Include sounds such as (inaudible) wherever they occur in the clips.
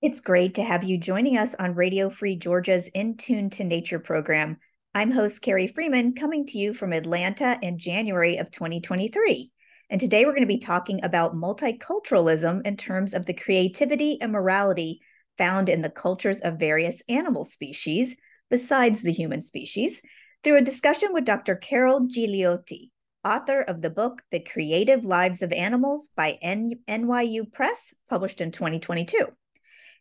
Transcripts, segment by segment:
It's great to have you joining us on Radio Free Georgia's In Tune to Nature program. I'm host Carrie Freeman, coming to you from Atlanta in January of 2023. And today we're going to be talking about multiculturalism in terms of the creativity and morality found in the cultures of various animal species, besides the human species, through a discussion with Dr. Carol Gigliotti, author of the book The Creative Lives of Animals by N- NYU Press, published in 2022.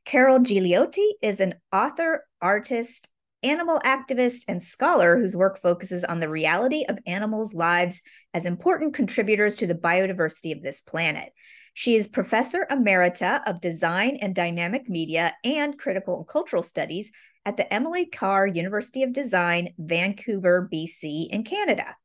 Carol Gigliotti is an author, artist, animal activist, and scholar whose work focuses on the reality of animals' lives as important contributors to the biodiversity of this planet. She is Professor Emerita of Design and Dynamic Media and Critical and Cultural Studies at the Emily Carr University of Design, Vancouver, BC, in Canada.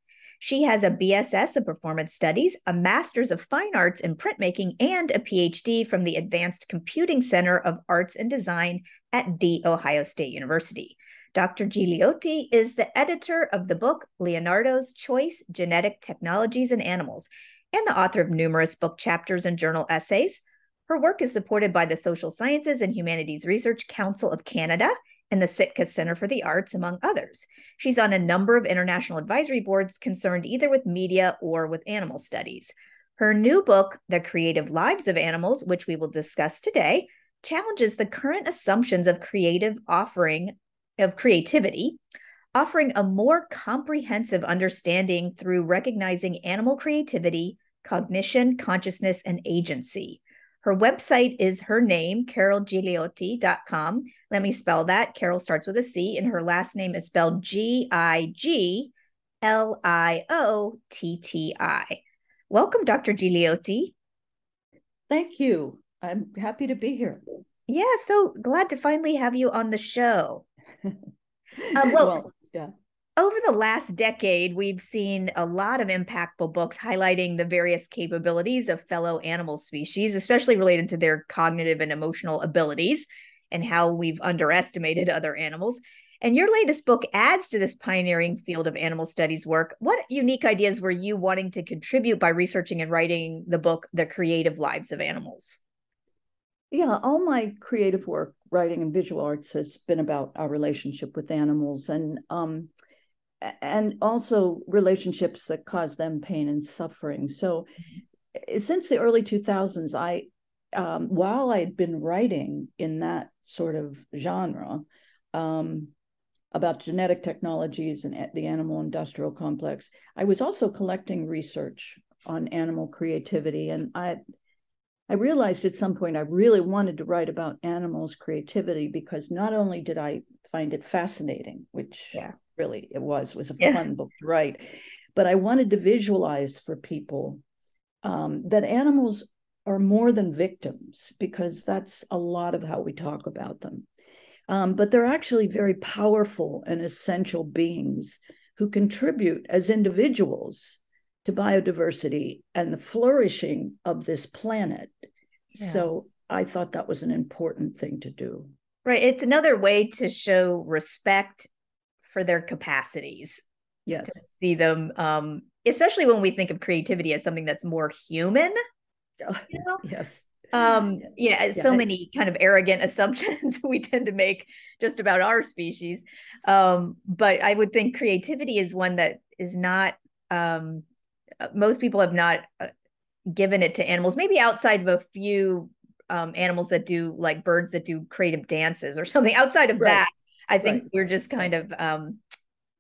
She has a BSS of Performance Studies, a Master's of Fine Arts in Printmaking, and a PhD from the Advanced Computing Center of Arts and Design at The Ohio State University. Dr. Gigliotti is the editor of the book Leonardo's Choice Genetic Technologies and Animals and the author of numerous book chapters and journal essays. Her work is supported by the Social Sciences and Humanities Research Council of Canada and the Sitka Center for the Arts, among others. She's on a number of international advisory boards concerned either with media or with animal studies. Her new book, The Creative Lives of Animals, which we will discuss today, challenges the current assumptions of creative offering of creativity, offering a more comprehensive understanding through recognizing animal creativity, cognition, consciousness, and agency. Her website is her name, carolgigliotti.com. Let me spell that. Carol starts with a C, and her last name is spelled G I G L I O T T I. Welcome, Dr. Gigliotti. Thank you. I'm happy to be here. Yeah, so glad to finally have you on the show. um, (laughs) well, well, yeah over the last decade, we've seen a lot of impactful books highlighting the various capabilities of fellow animal species, especially related to their cognitive and emotional abilities and how we've underestimated other animals. And your latest book adds to this pioneering field of animal studies work. What unique ideas were you wanting to contribute by researching and writing the book, The Creative Lives of Animals? Yeah, all my creative work, writing and visual arts, has been about our relationship with animals. And um, and also relationships that cause them pain and suffering. So, mm-hmm. since the early 2000s, I, um, while I'd been writing in that sort of genre um, about genetic technologies and the animal industrial complex, I was also collecting research on animal creativity. And I, I realized at some point I really wanted to write about animals' creativity because not only did I find it fascinating, which yeah really it was was a yeah. fun book to write. But i wanted to visualize for people um, that animals are more than victims because that's a lot of how we talk about them. Um, but they're actually very powerful and essential beings who contribute as individuals to biodiversity and the flourishing of this planet. Yeah. so i thought that was an important thing to do. Right. It's another way to show respect for their capacities. Yes. To see them, um, especially when we think of creativity as something that's more human. You know? (laughs) Yes. Um, yeah, yeah, so many kind of arrogant assumptions (laughs) we tend to make just about our species. Um, but I would think creativity is one that is not um, uh, most people have not uh, given it to animals, maybe outside of a few um, animals that do like birds that do creative dances or something. Outside of right. that, I think right. we're just kind of um,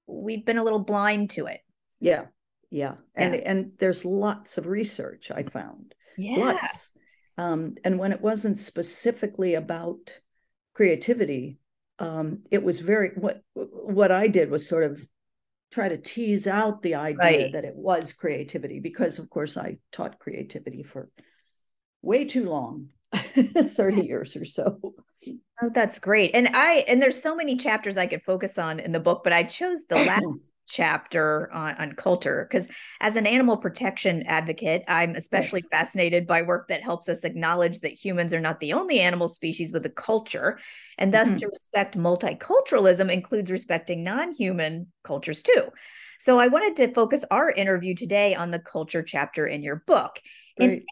we've been a little blind to it. Yeah, yeah, and yeah. and there's lots of research I found. Yeah. Lots. Um, and when it wasn't specifically about creativity, um, it was very what what I did was sort of try to tease out the idea right. that it was creativity because of course I taught creativity for way too long (laughs) 30 years or so Oh, that's great. And I and there's so many chapters I could focus on in the book, but I chose the last (clears throat) chapter on, on culture because as an animal protection advocate, I'm especially yes. fascinated by work that helps us acknowledge that humans are not the only animal species with a culture. And thus mm-hmm. to respect multiculturalism includes respecting non-human cultures too. So I wanted to focus our interview today on the culture chapter in your book. And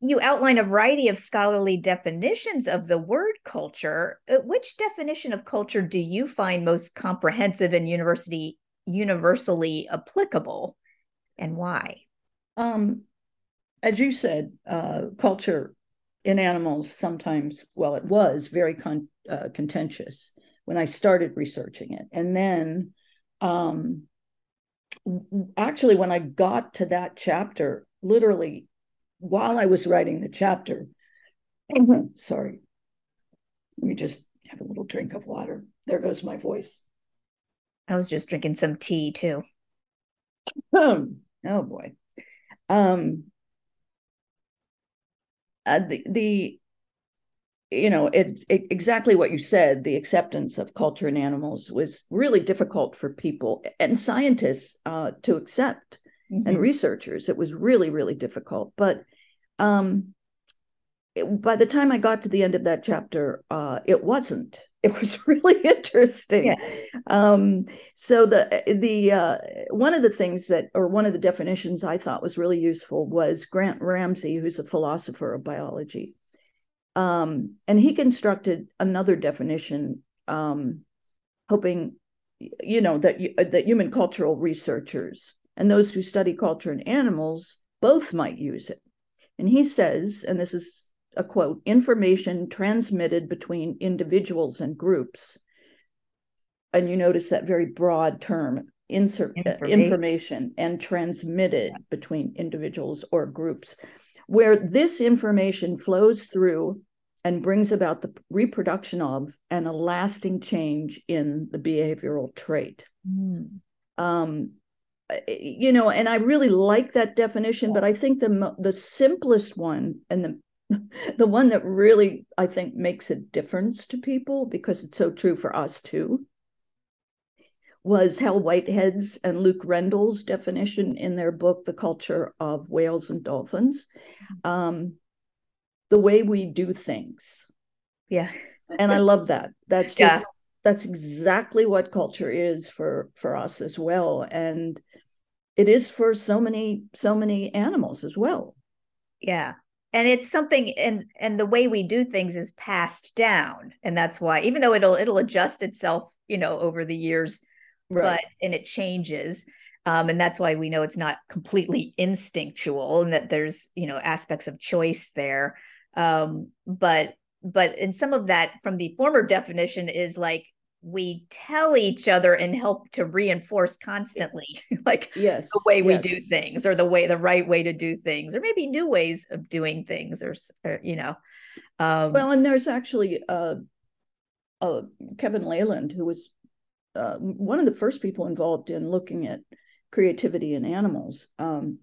you outline a variety of scholarly definitions of the word culture. Uh, which definition of culture do you find most comprehensive and university universally applicable, and why? Um, as you said, uh, culture in animals sometimes, well, it was very con- uh, contentious when I started researching it, and then um, actually when I got to that chapter, literally while I was writing the chapter, sorry, let me just have a little drink of water. There goes my voice. I was just drinking some tea too. oh boy. Um, uh, the, the you know it, it, exactly what you said the acceptance of culture in animals was really difficult for people and scientists uh, to accept mm-hmm. and researchers. It was really, really difficult. But um, it, by the time I got to the end of that chapter, uh, it wasn't. (laughs) It was really interesting. Yeah. Um, so the the uh, one of the things that, or one of the definitions I thought was really useful was Grant Ramsey, who's a philosopher of biology, um, and he constructed another definition, um, hoping you know that that human cultural researchers and those who study culture in animals both might use it. And he says, and this is a quote information transmitted between individuals and groups. And you notice that very broad term insert uh, information, information and transmitted yeah. between individuals or groups, where this information flows through and brings about the reproduction of and a lasting change in the behavioral trait. Mm. Um, you know and i really like that definition but i think the the simplest one and the (laughs) the one that really i think makes a difference to people because it's so true for us too was hal whitehead's and luke rendell's definition in their book the culture of whales and dolphins um, the way we do things. Yeah. And i love that. That's just yeah that's exactly what culture is for for us as well. And it is for so many so many animals as well. Yeah. And it's something and and the way we do things is passed down. And that's why even though it'll it'll adjust itself you know over the years right. but and it changes. Um, and that's why we know it's not completely instinctual and that there's you know aspects of choice there. Um, but but in some of that from the former definition is like we tell each other and help to reinforce constantly (laughs) like yes the way yes. we do things or the way the right way to do things or maybe new ways of doing things or, or you know um, well and there's actually uh, uh, kevin laland who was uh, one of the first people involved in looking at creativity in animals um,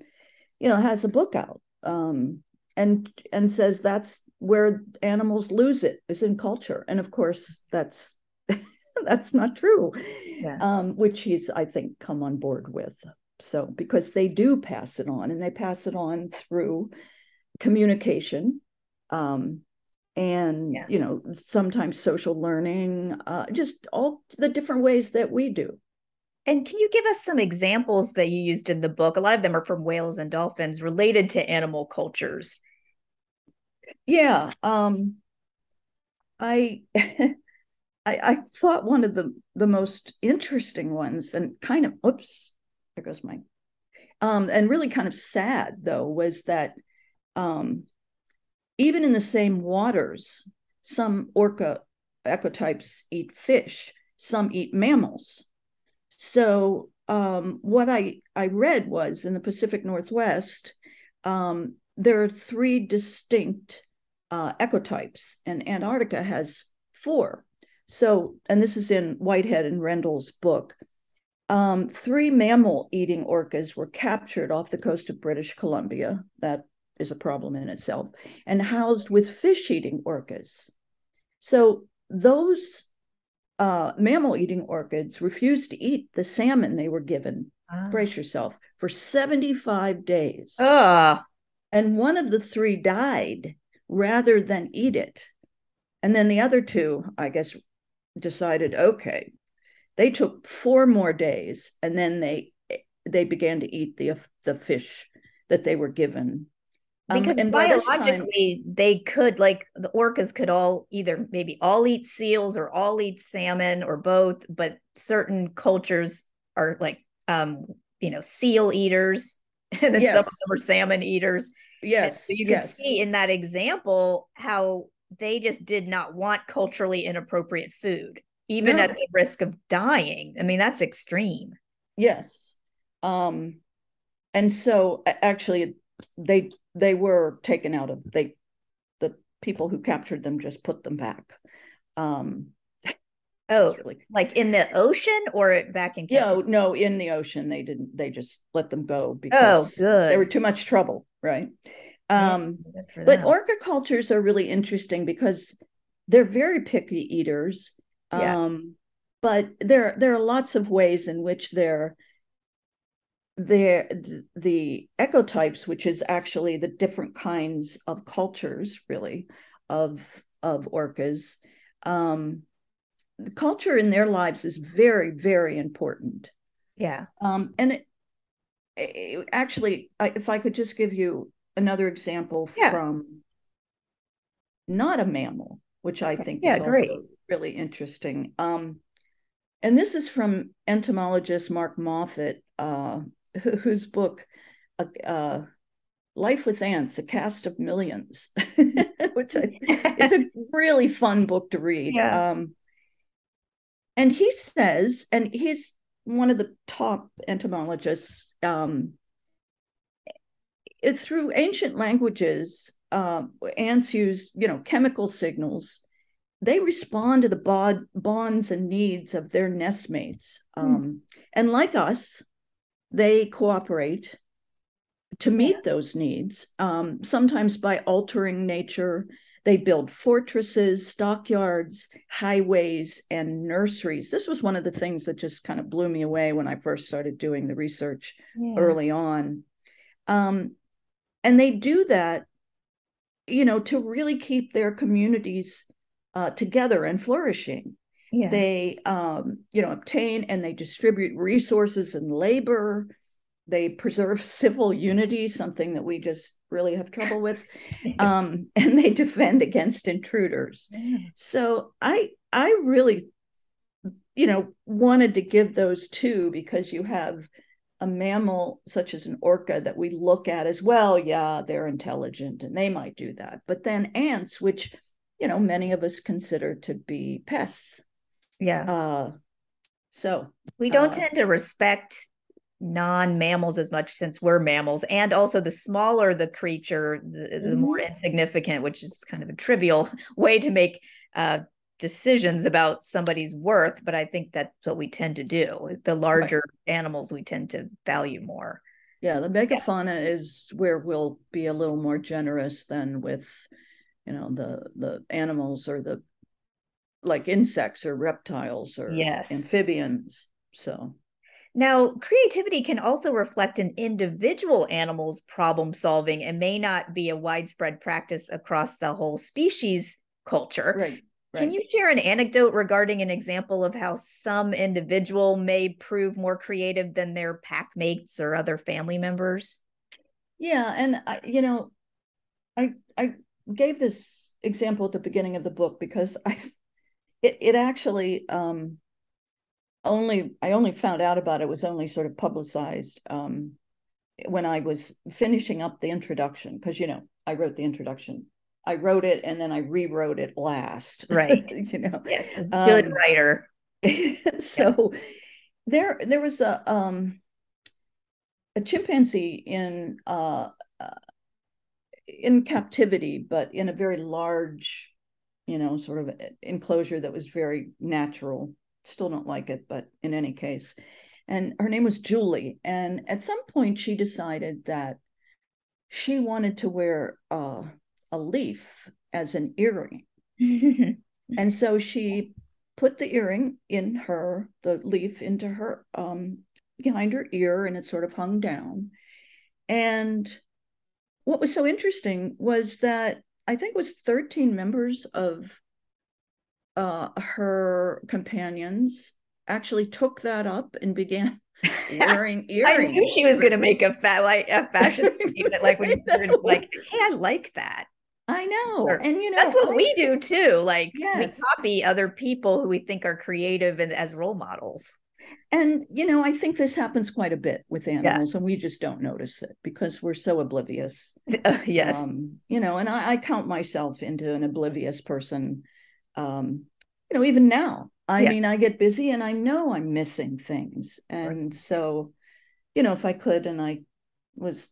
you know has a book out um, and and says that's where animals lose it is in culture. And of course that's (laughs) that's not true yeah. um, which he's i think come on board with. So because they do pass it on and they pass it on through communication um, and yeah. you know sometimes social learning uh, just all the different ways that we do. And can you give us some examples that you used in the book? A lot of them are from whales and dolphins related to animal cultures yeah. Um, I, (laughs) I I thought one of the the most interesting ones and kind of oops, there goes my um, and really kind of sad though was that um, even in the same waters, some orca ecotypes eat fish, some eat mammals. So um, what I I read was in the Pacific Northwest, um, there are three distinct uh, ecotypes, and Antarctica has four. So, and this is in Whitehead and Rendell's book. Um, three mammal eating orcas were captured off the coast of British Columbia. That is a problem in itself, and housed with fish eating orcas. So, those uh, mammal eating orcas refused to eat the salmon they were given. Ah. Brace yourself for 75 days. Ah and one of the three died rather than eat it. And then the other two, I guess, decided, okay, they took four more days and then they they began to eat the the fish that they were given. Um, because um, biologically, time, they could like the orcas could all either maybe all eat seals or all eat salmon or both, but certain cultures are like um, you know, seal eaters, and then yes. some of them are salmon eaters. Yes. so you can yes. see in that example how they just did not want culturally inappropriate food, even no. at the risk of dying. I mean, that's extreme. Yes. Um, and so actually they they were taken out of they the people who captured them just put them back um oh like in the ocean or back in yeah no in the ocean they didn't they just let them go because oh, good. they were too much trouble right um yeah, but orca cultures are really interesting because they're very picky eaters yeah. um but there there are lots of ways in which they're the the ecotypes, which is actually the different kinds of cultures, really, of of orcas, um, the culture in their lives is very, very important. Yeah. Um, and it, it, actually, I, if I could just give you another example yeah. from not a mammal, which I think yeah, is great. also really interesting. Um, and this is from entomologist Mark Moffett, uh, whose book, uh, uh, Life with Ants, A Cast of Millions, (laughs) which I, is a (laughs) really fun book to read. Yeah. Um, and he says, and he's one of the top entomologists, um, it, through ancient languages, uh, ants use, you know, chemical signals. They respond to the bod- bonds and needs of their nestmates. Hmm. Um, mm. And like us, they cooperate to meet yeah. those needs, um, sometimes by altering nature. They build fortresses, stockyards, highways, and nurseries. This was one of the things that just kind of blew me away when I first started doing the research yeah. early on. Um, and they do that, you know, to really keep their communities uh, together and flourishing. Yeah. They, um, you know, obtain and they distribute resources and labor. They preserve (laughs) civil unity, something that we just really have trouble with, (laughs) um, (laughs) and they defend against intruders. Yeah. So I, I really, you know, wanted to give those two because you have a mammal such as an orca that we look at as well. Yeah, they're intelligent and they might do that. But then ants, which you know many of us consider to be pests yeah. Uh, so we don't uh, tend to respect non mammals as much since we're mammals. And also, the smaller the creature, the, mm-hmm. the, more insignificant, which is kind of a trivial (laughs) way to make uh, decisions about somebody's worth. But I think that's what we tend to do. The larger right. animals we tend to value more. Yeah, the megafauna yeah. is where we'll be a little more generous than with, you know, the the animals or the like insects or reptiles or yes. amphibians. So now, creativity can also reflect an individual animal's problem solving and may not be a widespread practice across the whole species culture. Right. Right. Can you share an anecdote regarding an example of how some individual may prove more creative than their pack mates or other family members? Yeah, and I, you know, I I gave this example at the beginning of the book because I (laughs) it it actually um, only I only found out about it was only sort of publicized um, when I was finishing up the introduction because you know I wrote the introduction. I wrote it and then I rewrote it last. (laughs) Right. you know. Yes. Good um, writer. (laughs) so yeah. there there was a um a chimpanzee in uh, uh in captivity, but in a very large you know, sort of enclosure that was very natural. Still don't like it, but in any case. And her name was Julie. And at some point, she decided that she wanted to wear uh, a leaf as an earring. (laughs) and so she put the earring in her, the leaf into her, um, behind her ear, and it sort of hung down. And what was so interesting was that I think it was 13 members of uh, her companions actually took that up and began (laughs) wearing earrings. I knew she was going to make a, fa- like, a fashion (laughs) statement, like when you're (laughs) like, "Hey, I like that." I know, or, and you know that's what I, we do too. Like yes. we copy other people who we think are creative and as role models. And you know, I think this happens quite a bit with animals, yeah. and we just don't notice it because we're so oblivious. Uh, yes, um, you know, and I, I, count myself into an oblivious person. Um, you know, even now, I yeah. mean, I get busy and I know I'm missing things, and right. so, you know, if I could, and I was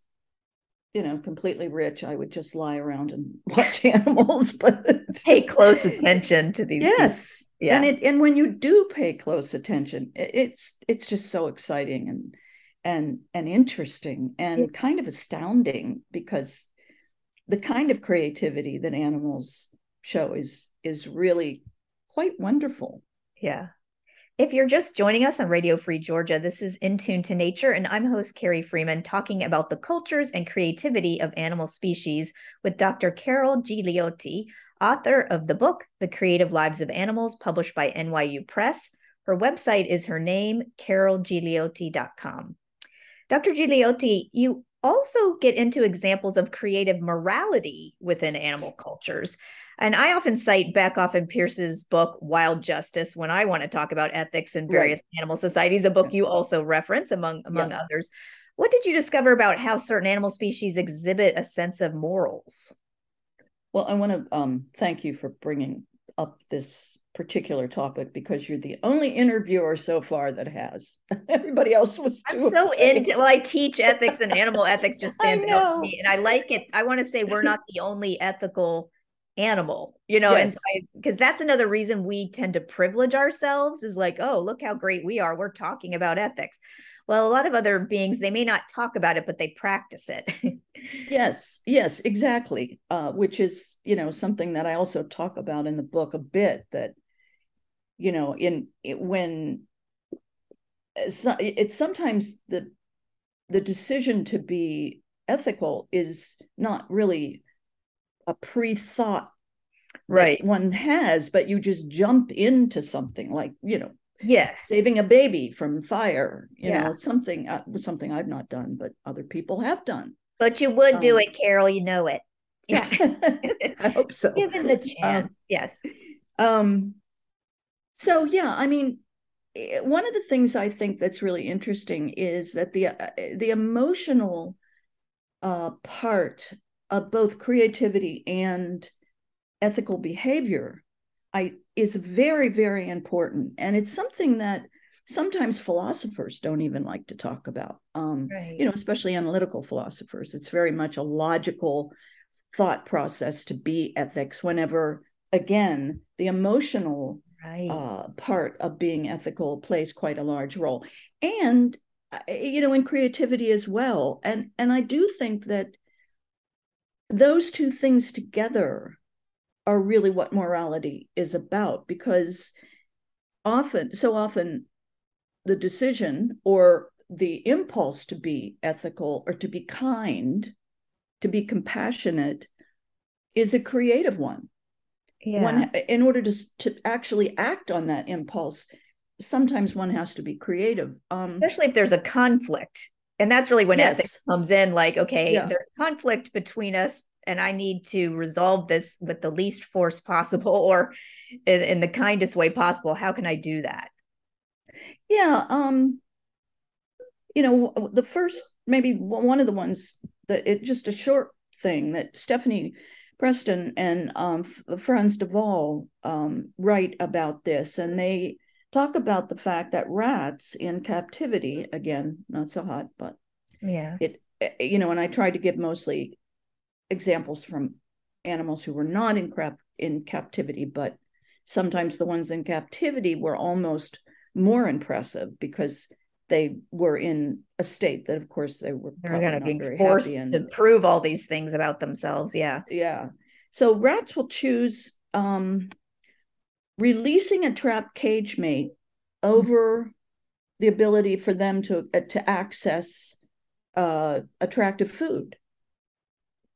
you know, completely rich, I would just lie around and (laughs) watch animals, (laughs) but pay close attention to these. Yes. Yeah. And it and when you do pay close attention, it's it's just so exciting and and and interesting and yeah. kind of astounding because the kind of creativity that animals show is is really quite wonderful. Yeah. If you're just joining us on Radio Free Georgia, this is In Tune to Nature, and I'm host Carrie Freeman talking about the cultures and creativity of animal species with Dr. Carol Gigliotti, author of the book, The Creative Lives of Animals, published by NYU Press. Her website is her name, carolgigliotti.com. Dr. Gigliotti, you also get into examples of creative morality within animal cultures. And I often cite Bekoff and Pierce's book, Wild Justice, when I want to talk about ethics in various right. animal societies, a book you also reference among among yeah. others. What did you discover about how certain animal species exhibit a sense of morals? Well, I want to um, thank you for bringing up this particular topic because you're the only interviewer so far that has. (laughs) Everybody else was. I'm so afraid. into. Well, I teach ethics and animal ethics (laughs) just stands out to me, and I like it. I want to say we're not the only ethical animal you know yes. and because so that's another reason we tend to privilege ourselves is like oh look how great we are. We're talking about ethics. Well a lot of other beings they may not talk about it but they practice it. Yes yes exactly uh, which is you know something that i also talk about in the book a bit that you know in it, when uh, it's sometimes the the decision to be ethical is not really a pre-thought right. one has but you just jump into something like you know yes. saving a baby from fire you yeah. know it's something uh, something i've not done but other people have done. But you would do um, it carol you know it. yeah. (laughs) (laughs) I hope so. Given the (laughs) chance um, yes. um so yeah i mean eh, one of the things i think that's really interesting is that the uh, the emotional uh, part of both creativity and ethical behavior I is very very important. And it's something that sometimes philosophers don't even like to talk about. Um, right. you know especially analytical philosophers. It's very much a logical thought process to be ethics whenever again the emotional right. uh, part of being ethical plays quite a large role. And uh, you know in creativity as well. And and i do think that those two things together are really what morality is about because often so often the decision or the impulse to be ethical or to be kind to be compassionate is a creative one. Yeah. one in order to to actually act on that impulse sometimes one has to be creative. Um, especially if there's a conflict and that's really when yes. ethics comes in like okay yeah. there's conflict between us and i need to resolve this with the least force possible or in, in the kindest way possible how can i do that yeah um you know the first maybe one of the ones that it just a short thing that stephanie preston and um, frans de waal um, write about this and they talk about the fact that rats in captivity again not so hot but yeah. it eh, you know and i tried to give mostly examples from animals who were not in crap in captivity but sometimes the ones in captivity were almost more impressive because they were in a state that of course they were they're going to be forced to prove all these things about themselves yeah. Yeah. So rats will choose um, releasing a trapped cage mate over the ability for them to uh, to access uh, attractive food.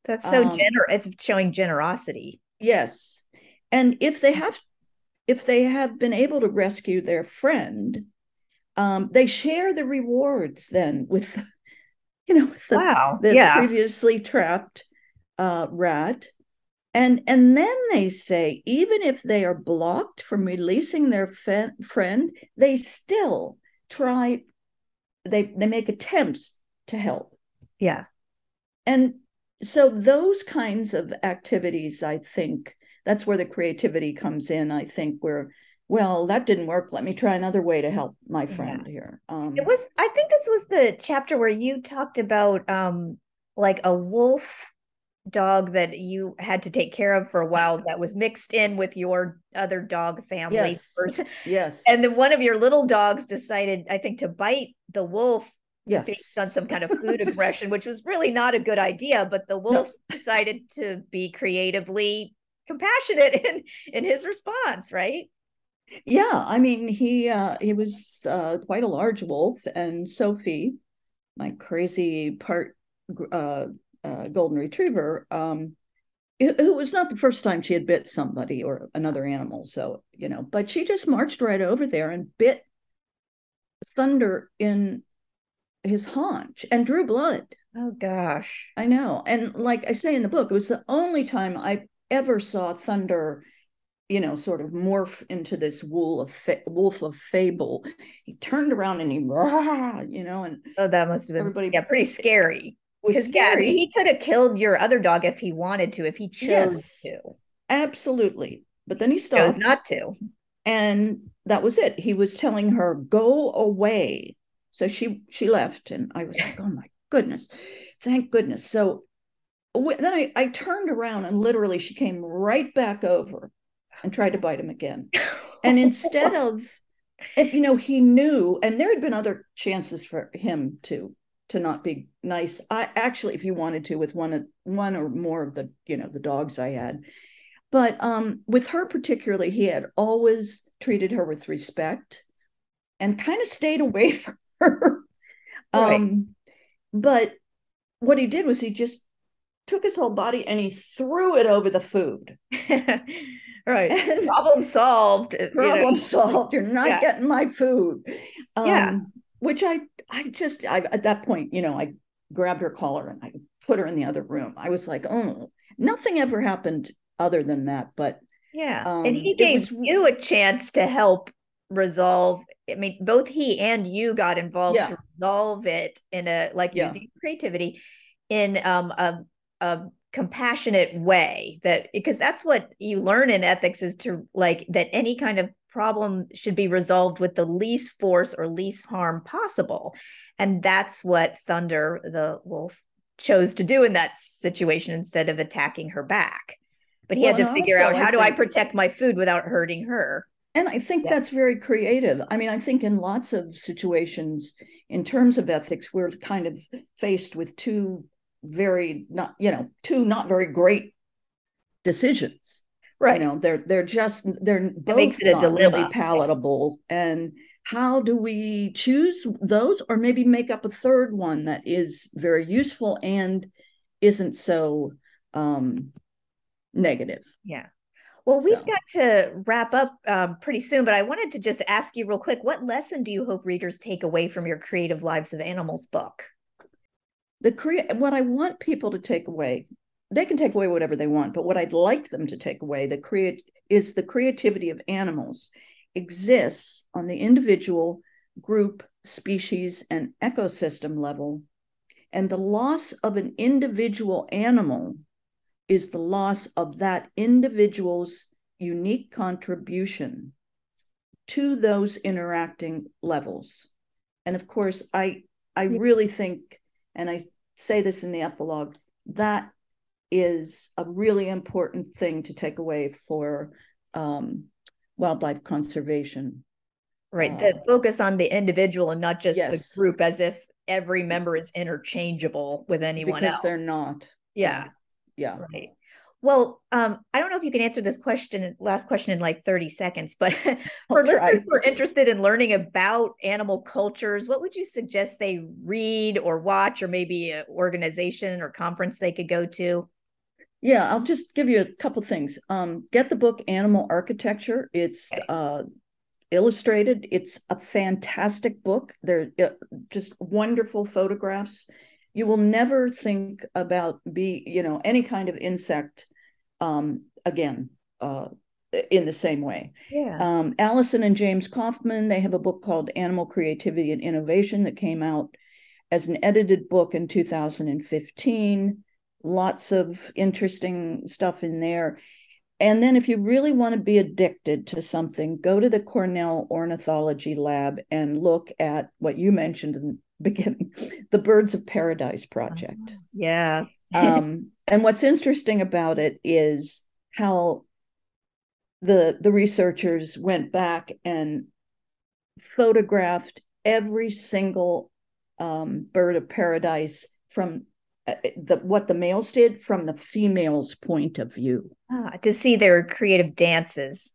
That's so um, generous. It's showing generosity. Yes, and if they have if they have been able to rescue their friend, um, they share the rewards then with, (laughs) you know, the, wow. the yeah. previously trapped uh, rat. And, and then they say, even if they are blocked from releasing their fe- friend, they still try, they, they make attempts to help. Yeah. And so those kinds of activities, I think, that's where the creativity comes in. I think where, well, that didn't work. Let me try another way to help my friend yeah. here. Um, it was. I think this was the chapter where you talked about um, like a wolf dog that you had to take care of for a while (laughs) that was mixed in with your other dog family. Yes. yes. And then one of your little dogs decided, I think, to bite the wolf yeah. based on some kind of food (laughs) aggression, which was really not a good idea. But the wolf no. decided to be creatively compassionate (laughs) in in his response, right? Yeah, I mean he uh, he was uh, quite a large wolf, and Sophie, my crazy part uh, uh, golden retriever, um, it, it, was not the first time she had bit somebody or another animal. So you know, but she just marched right over there and bit Thunder in his haunch and drew blood. Oh gosh. I know. And like I say in the book, it was the only time I ever saw thunder you know sort of morph into this wool of fa- wolf of fable he turned around and he rah, (laughs) you know and oh that must have been everybody yeah pretty scary because yeah I mean, he could have killed your other dog if he wanted to if he chose yes, to. Absolutely. But then he stopped. chose not to. And that was it. He was telling her go away. So she she left and i was like oh my goodness. Thank goodness. So then I, I turned around and literally she came right back over and tried to bite him again. and instead of, and, you know, he knew, and there had been other chances for him to to not be nice. I actually, if you wanted to, with one one or more of the you know the dogs I had, but um, with her particularly, he had always treated her with respect and kind of stayed away (laughs) from her. Right. Um, but what he did was he just took his whole body and he threw it over the food. (laughs) right. And problem solved. Problem you know. solved. You're not yeah. getting my food. Um, yeah. Which I, I just, I, at that point, you know, I grabbed her collar and I put her in the other room. I was like, oh, nothing ever happened other than that. But yeah. Um, and he gave was, you a chance to help resolve. I mean, both he and you got involved yeah. to resolve it in a, like yeah. using creativity in um, a a compassionate way that because that's what you learn in ethics is to like that any kind of problem should be resolved with the least force or least harm possible. And that's what thunder the wolf chose to do in that situation instead of attacking her back. But he well, had to figure out how I do think, i protect my food without hurting her? And i think yeah. that's very creative. I mean i think in lots of situations in terms of ethics we're kind of faced with two very not you know two not very great decisions right you know they're they're just they're both makes it a dilemma. really palatable and how do we choose those or maybe make up a third one that is very useful and isn't so um negative yeah well, we've so. got to wrap up um, pretty soon, but I wanted to just ask you real quick what lesson do you hope readers take away from your Creative Lives of Animals book? the crea- what I want people to take away, they can take away whatever they want, but what I'd like them to take away the create is the creativity of animals exists on the individual, group, species, and ecosystem level. And the loss of an individual animal is the loss of that individual's unique contribution to those interacting levels. And of course, I I really think and I say this in the epilogue, that is a really important thing to take away for um, wildlife conservation. Right. Uh, the focus on the individual and not just yes. the group as if every member is interchangeable with anyone because else. They're not. Yeah. Yeah. Right. Well, um, I don't know if you can answer this question, last question in like 30 seconds, but (laughs) for listeners who are interested in learning about animal cultures, what would you suggest they read or watch, or maybe an organization or conference they could go to? Yeah, I'll just give you a couple things. Um, get the book Animal Architecture. It's uh, illustrated. It's a fantastic book. They're uh, just wonderful photographs. You will never think about be you know any kind of insect um, again uh, in the same way. Yeah. Um, Allison and James Kaufman they have a book called Animal Creativity and Innovation that came out as an edited book in 2015 lots of interesting stuff in there. And then, if you really want to be addicted to something, go to the Cornell Ornithology Lab and look at what you mentioned in the beginning (laughs) the Birds of Paradise Project. Oh, yeah. um, (laughs) and what's interesting about it is how the the researchers went back and photographed every single um, bird of paradise from the what the males did from the females' point of view. Ah, to see their creative dances.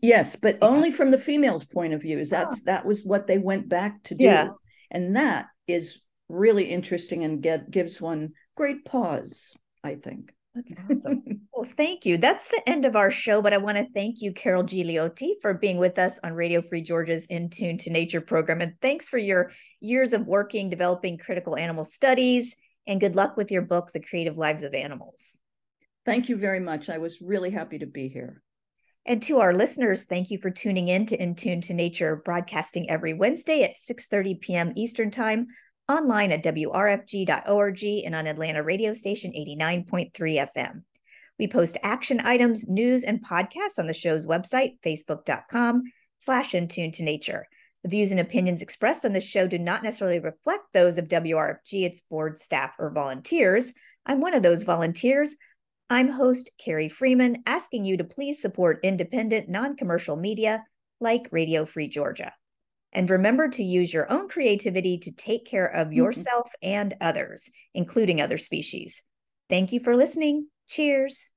Yes, but yeah. only from the females' point of views. That's oh. that was what they went back to do, yeah. and that is really interesting and get gives one great pause. I think. That's awesome. well, thank you. That's the end of our show, but I want to thank you, Carol Gigliotti, for being with us on Radio Free Georgia's In Tune to Nature program. And thanks for your years of working, developing critical animal studies and good luck with your book, The Creative Lives of Animals. Thank you very much. I was really happy to be here. And to our listeners, thank you for tuning in to In Tune to Nature, broadcasting every Wednesday at 6:30 p.m. Eastern Time, online at wrfg.org and on Atlanta radio station 89.3 FM. We post action items, news, and podcasts on the show's website, facebook.com slash in tune to nature. The views and opinions expressed on this show do not necessarily reflect those of WRFG, its board, staff, or volunteers. I'm one of those volunteers. I'm host Carrie Freeman, asking you to please support independent, non commercial media like Radio Free Georgia. And remember to use your own creativity to take care of mm-hmm. yourself mm-hmm. and others, including other species. Thank you for listening. Cheers.